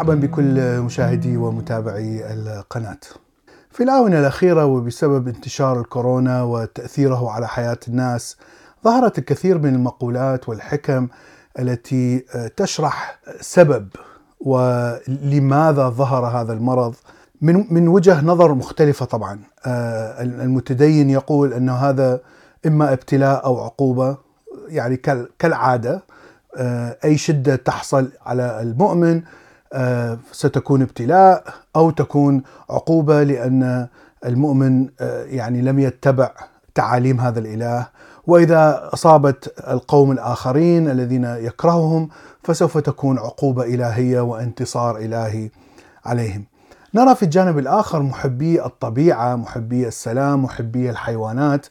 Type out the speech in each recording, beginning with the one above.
مرحبا بكل مشاهدي ومتابعي القناة. في الآونة الأخيرة وبسبب انتشار الكورونا وتأثيره على حياة الناس ظهرت الكثير من المقولات والحكم التي تشرح سبب ولماذا ظهر هذا المرض من من وجه نظر مختلفة طبعا. المتدين يقول أنه هذا إما ابتلاء أو عقوبة يعني كالعادة أي شدة تحصل على المؤمن ستكون ابتلاء أو تكون عقوبة لأن المؤمن يعني لم يتبع تعاليم هذا الإله. وإذا أصابت القوم الآخرين الذين يكرههم فسوف تكون عقوبة إلهية وانتصار إلهي عليهم. نرى في الجانب الآخر محبي الطبيعة، محبي السلام، محبي الحيوانات.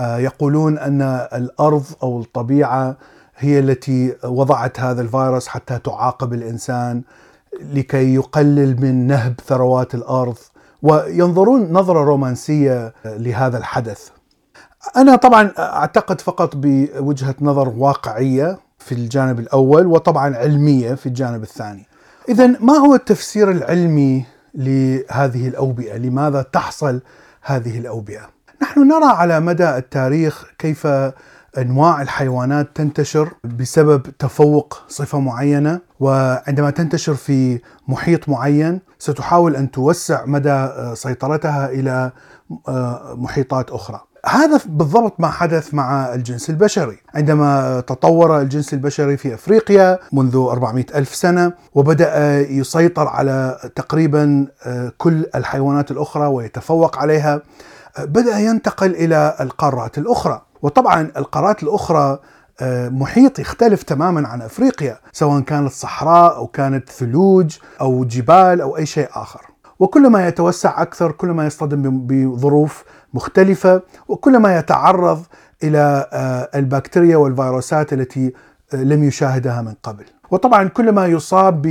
يقولون أن الأرض أو الطبيعة هي التي وضعت هذا الفيروس حتى تعاقب الإنسان. لكي يقلل من نهب ثروات الأرض وينظرون نظرة رومانسية لهذا الحدث. أنا طبعا أعتقد فقط بوجهة نظر واقعية في الجانب الأول وطبعا علمية في الجانب الثاني. اذا ما هو التفسير العلمي لهذه الأوبئة؟ لماذا تحصل هذه الأوبئة؟ نحن نرى على مدى التاريخ كيف أنواع الحيوانات تنتشر بسبب تفوق صفة معينة وعندما تنتشر في محيط معين ستحاول أن توسع مدى سيطرتها إلى محيطات أخرى. هذا بالضبط ما حدث مع الجنس البشري عندما تطور الجنس البشري في أفريقيا منذ 400 ألف سنة وبدأ يسيطر على تقريبا كل الحيوانات الأخرى ويتفوق عليها بدأ ينتقل إلى القارات الأخرى وطبعا القارات الأخرى محيط يختلف تماما عن أفريقيا سواء كانت صحراء أو كانت ثلوج أو جبال أو أي شيء آخر. وكلما يتوسع أكثر كلما يصطدم بظروف مختلفة وكلما يتعرض إلى البكتيريا والفيروسات التي لم يشاهدها من قبل. وطبعا كلما يصاب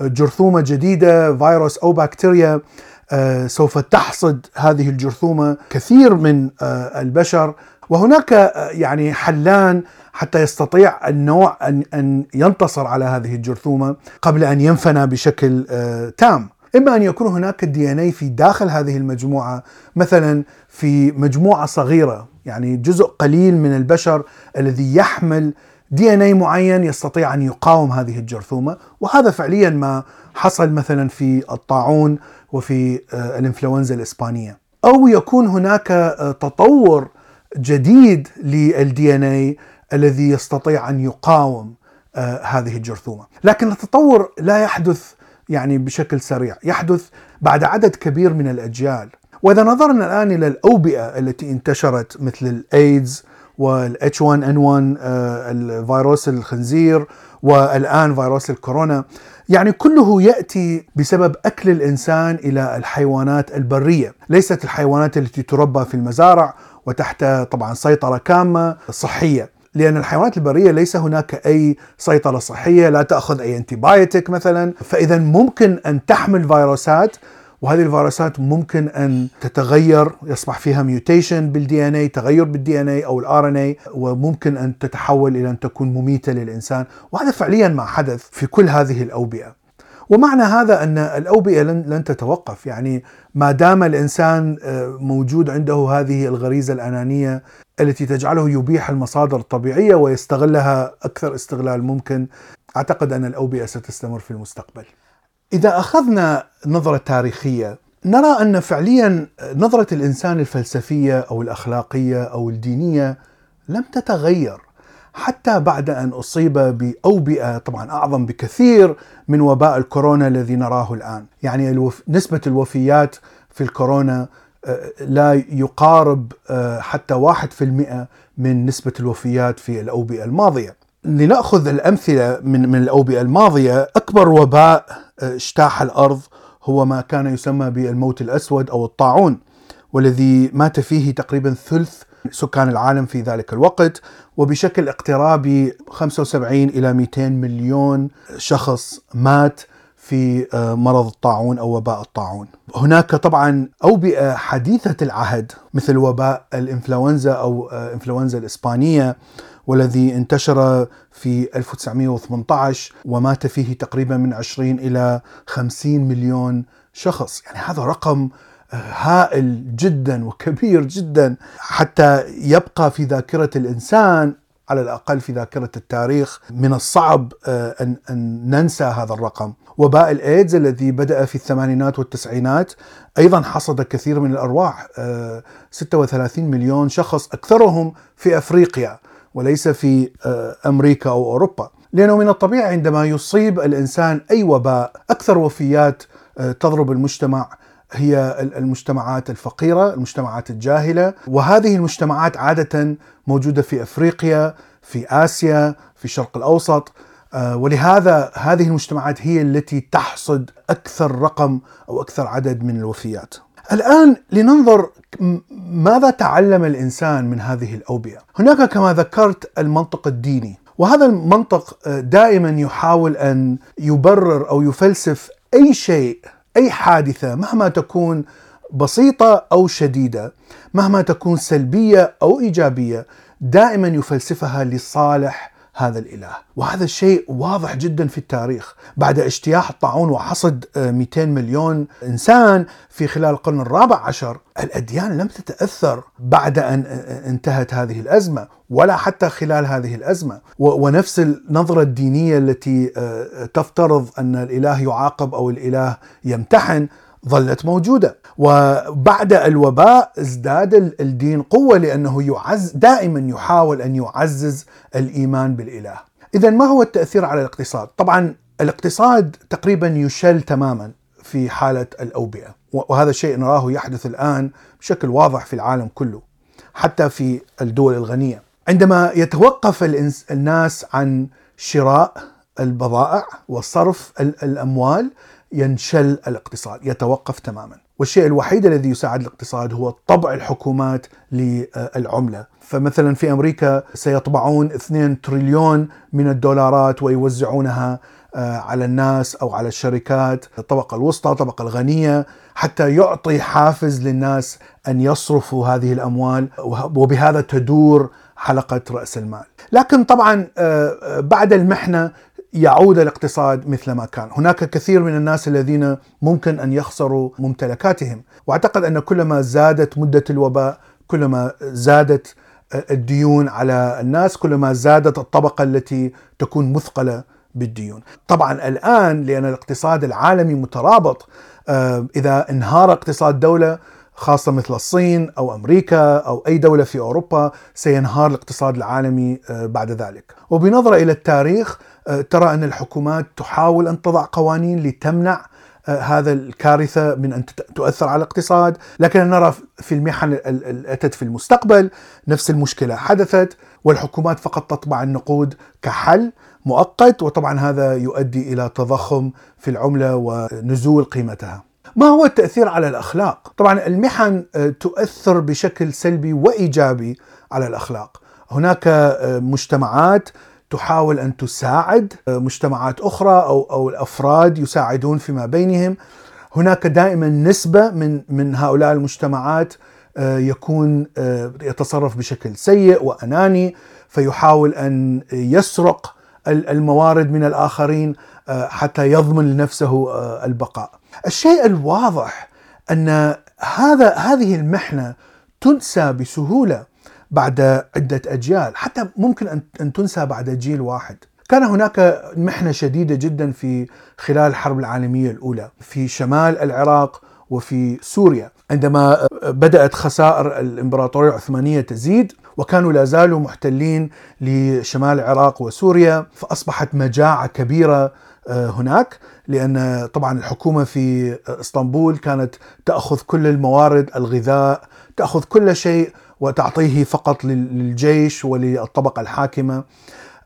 بجرثومة جديدة فيروس أو بكتيريا سوف تحصد هذه الجرثومة كثير من البشر وهناك يعني حلان حتى يستطيع النوع أن أن ينتصر على هذه الجرثومة قبل أن ينفنى بشكل تام. إما أن يكون هناك الدي إن اي في داخل هذه المجموعة مثلا في مجموعة صغيرة يعني جزء قليل من البشر الذي يحمل دي إن اي معين يستطيع أن يقاوم هذه الجرثومة وهذا فعليا ما حصل مثلا في الطاعون وفي الإنفلونزا الإسبانية. أو يكون هناك تطور جديد للدي ان اي الذي يستطيع أن يقاوم آه هذه الجرثومة، لكن التطور لا يحدث يعني بشكل سريع، يحدث بعد عدد كبير من الأجيال، وإذا نظرنا الآن إلى الأوبئة التي انتشرت مثل الايدز وال H1N1 آه الفيروس الخنزير والآن فيروس الكورونا يعني كله يأتي بسبب أكل الإنسان إلى الحيوانات البرية، ليست الحيوانات التي تربى في المزارع وتحت طبعا سيطرة كاملة صحية، لأن الحيوانات البرية ليس هناك أي سيطرة صحية، لا تأخذ أي antibiotic مثلا، فاذا ممكن أن تحمل فيروسات وهذه الفيروسات ممكن أن تتغير يصبح فيها mutation بال DNA تغير بال DNA أو ال RNA وممكن أن تتحول إلى أن تكون مميتة للإنسان. وهذا فعليا ما حدث في كل هذه الأوبئة. ومعنى هذا أن الأوبئة لن لن تتوقف. يعني ما دام الإنسان موجود عنده هذه الغريزة الأنانية التي تجعله يبيح المصادر الطبيعية ويستغلها أكثر استغلال ممكن أعتقد أن الأوبئة ستستمر في المستقبل. إذا أخذنا نظرة تاريخية نرى أن فعليا نظرة الإنسان الفلسفية أو الأخلاقية أو الدينية لم تتغير. حتى بعد أن أصيب بأوبئة طبعا أعظم بكثير من وباء الكورونا الذي نراه الآن. يعني الوف... نسبة الوفيات في الكورونا لا يقارب حتى واحد في المئة من نسبة الوفيات في الأوبئة الماضية. لنأخذ الأمثلة من من الأوبئة الماضية أكبر وباء اجتاح الأرض هو ما كان يسمى بالموت الأسود أو الطاعون. والذي مات فيه تقريبا ثلث سكان العالم في ذلك الوقت وبشكل اقترابي 75 إلى 200 مليون شخص مات في آه، مرض الطاعون أو وباء الطاعون. هناك طبعا أوبئة حديثة العهد مثل وباء الإنفلونزا أو آه، إنفلونزا الإسبانية والذي انتشر في 1918 ومات فيه تقريبا من 20 إلى 50 مليون شخص، يعني هذا رقم هائل جدا وكبير جدا حتى يبقى في ذاكرة الإنسان على الأقل في ذاكرة التاريخ من الصعب آه، ان أن ننسى هذا الرقم. وباء الإيدز الذي بدأ في الثمانينات والتسعينات أيضا حصد كثير من الأرواح 36 آه، مليون شخص أكثرهم في أفريقيا وليس في آه، أمريكا أو أوروبا. لأنه من الطبيعي عندما يصيب الإنسان أي وباء أكثر وفيات تضرب المجتمع هي المجتمعات الفقيرة، المجتمعات الجاهلة، وهذه المجتمعات عادة موجودة في أفريقيا، في آسيا، في الشرق الأوسط، آه، ولهذا هذه المجتمعات هي التي تحصد أكثر رقم أو أكثر عدد من الوفيات. الآن لننظر ماذا تعلم الإنسان من هذه الأوبئة؟ هناك كما ذكرت المنطق الديني، وهذا المنطق آه، دائما يحاول أن يبرر أو يفلسف أي شيء أي حادثة مهما تكون بسيطة أو شديدة مهما تكون سلبية أو إيجابية دائما يفلسفها لصالح هذا الإله، وهذا الشيء واضح جدا في التاريخ، بعد اجتياح الطاعون وحصد 200 آه، مليون إنسان في خلال القرن الرابع عشر، الأديان لم تتأثر بعد أن آه، آه، انتهت هذه الأزمة، ولا حتى خلال هذه الأزمة، ونفس النظرة الدينية التي تفترض أن الإله يعاقب أو الإله يمتحن ظلت موجودة وبعد الوباء ازداد الدين قوة لأنه يعز دائما يحاول أن يعزز الإيمان بالإله. اذا ما هو التأثير على الاقتصاد؟ طبعا الاقتصاد تقريبا يشل تماما في حالة الأوبئة وهذا الشيء نراه يحدث الآن بشكل واضح في العالم كله حتى في الدول الغنية. عندما يتوقف الناس عن شراء البضائع وصرف الأموال ينشل الاقتصاد يتوقف تماما. والشيء الوحيد الذي يساعد الاقتصاد هو طبع الحكومات للعملة. فمثلا في أمريكا سيطبعون 2 تريليون من الدولارات ويوزعونها آه، على الناس أو على الشركات الطبقة الوسطى الطبقة الغنية حتى يعطي حافز للناس أن يصرفوا هذه الأموال وبهذا تدور حلقة رأس المال. لكن طبعا آه، آه، بعد المحنة يعود الاقتصاد مثل ما كان. هناك كثير من الناس الذين ممكن أن يخسروا ممتلكاتهم. وأعتقد أن كلما زادت مدة الوباء كلما زادت الديون على الناس كلما زادت الطبقة التي تكون مثقلة بالديون. طبعا الآن لأن الاقتصاد العالمي مترابط آه، إذا انهار اقتصاد دولة خاصة مثل الصين أو أمريكا أو أي دولة في أوروبا سينهار الاقتصاد العالمي آه، بعد ذلك. وبنظرة إلى التاريخ ترى أن الحكومات تحاول أن تضع قوانين لتمنع آه، هذا الكارثة من أن تؤثر على الاقتصاد. لكن نرى في المحن الأتت في المستقبل نفس المشكلة حدثت والحكومات فقط تطبع النقود كحل مؤقت وطبعا هذا يؤدي إلى تضخم في العملة ونزول قيمتها. ما هو التأثير على الأخلاق؟ طبعا المحن آه، تؤثر بشكل سلبي وإيجابي على الأخلاق. هناك مجتمعات تحاول أن تساعد مجتمعات أخرى أو أو الأفراد يساعدون فيما بينهم هناك دائما نسبة من من هؤلاء المجتمعات آه، يكون آه، يتصرف بشكل سيء وأناني فيحاول أن يسرق الموارد من الآخرين آه، حتى يضمن لنفسه البقاء. الشيء الواضح أن هذا هذه المحنة تنسى بسهولة بعد عدة أجيال حتى ممكن أن تنسى بعد جيل واحد. كان هناك محنة شديدة جدا في خلال الحرب العالمية الأولى في شمال العراق وفي سوريا. عندما بدأت خسائر الإمبراطورية العثمانية تزيد وكانوا لا زالوا محتلين لشمال العراق وسوريا فأصبحت مجاعة كبيرة هناك لأن طبعا الحكومة في إسطنبول كانت تأخذ كل الموارد الغذاء تأخذ كل شيء وتعطيه فقط للجيش وللطبقة الحاكمة.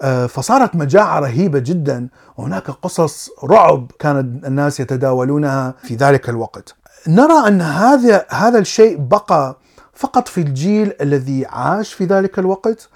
آه، فصارت مجاعة رهيبة جدا. وهناك قصص رعب كان الناس يتداولونها. في ذلك الوقت. نرى أن هذا هذا الشيء بقى فقط في الجيل الذي عاش في ذلك الوقت.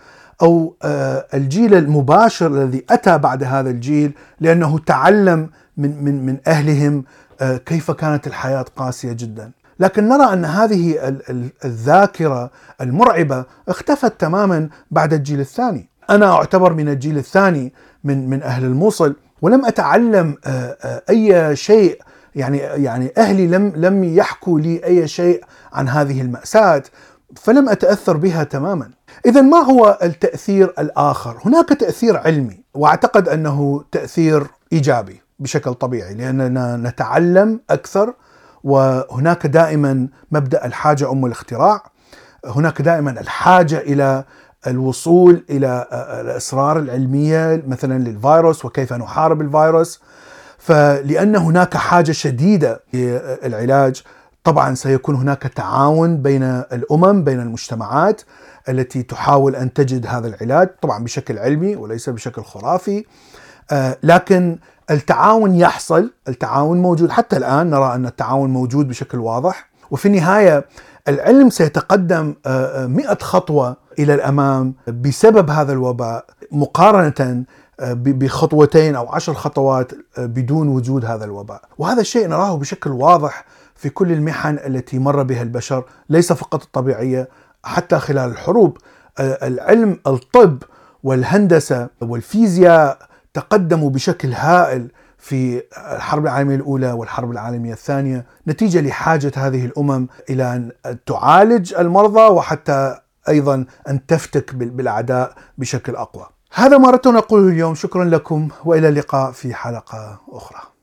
أو آه، الجيل المباشر الذي أتى بعد هذا الجيل لأنه تعلم من من من أهلهم آه، كيف كانت الحياة قاسية جدا. لكن نرى أن هذه الذاكرة المرعبة اختفت تماما بعد الجيل الثاني. أنا أعتبر من الجيل الثاني من من أهل الموصل ولم أتعلم آه، أي شيء يعني يعني أهلي لم لم يحكوا لي أي شيء عن هذه المأساة فلم أتأثر بها تماما. اذا ما هو التأثير الآخر؟ هناك تأثير علمي وأعتقد أنه تأثير إيجابي بشكل طبيعي لأننا نتعلم أكثر وهناك دائما مبدأ الحاجة أم الاختراع. هناك دائما الحاجة إلى الوصول إلى الأسرار العلمية مثلا للفيروس وكيف نحارب الفيروس فلأن هناك حاجة شديدة للعلاج طبعا سيكون هناك تعاون بين الأمم بين المجتمعات التي تحاول أن تجد هذا العلاج طبعا بشكل علمي وليس بشكل خرافي. آه، لكن التعاون يحصل التعاون موجود. حتى الآن نرى أن التعاون موجود بشكل واضح. وفي النهاية العلم سيتقدم 100 آه، خطوة إلى الأمام بسبب هذا الوباء مقارنة آه، بخطوتين أو عشر خطوات بدون وجود هذا الوباء، وهذا الشيء نراه بشكل واضح في كل المحن التي مر بها البشر ليس فقط الطبيعية حتى خلال الحروب العلم الطب والهندسة والفيزياء تقدموا بشكل هائل في الحرب العالمية الأولى والحرب العالمية الثانية نتيجة لحاجة هذه الأمم إلى أن تعالج المرضى وحتى أيضا أن تفتك بالأعداء بشكل أقوى. هذا ما أردت أن أقوله اليوم شكرا لكم وإلى اللقاء في حلقة أخرى.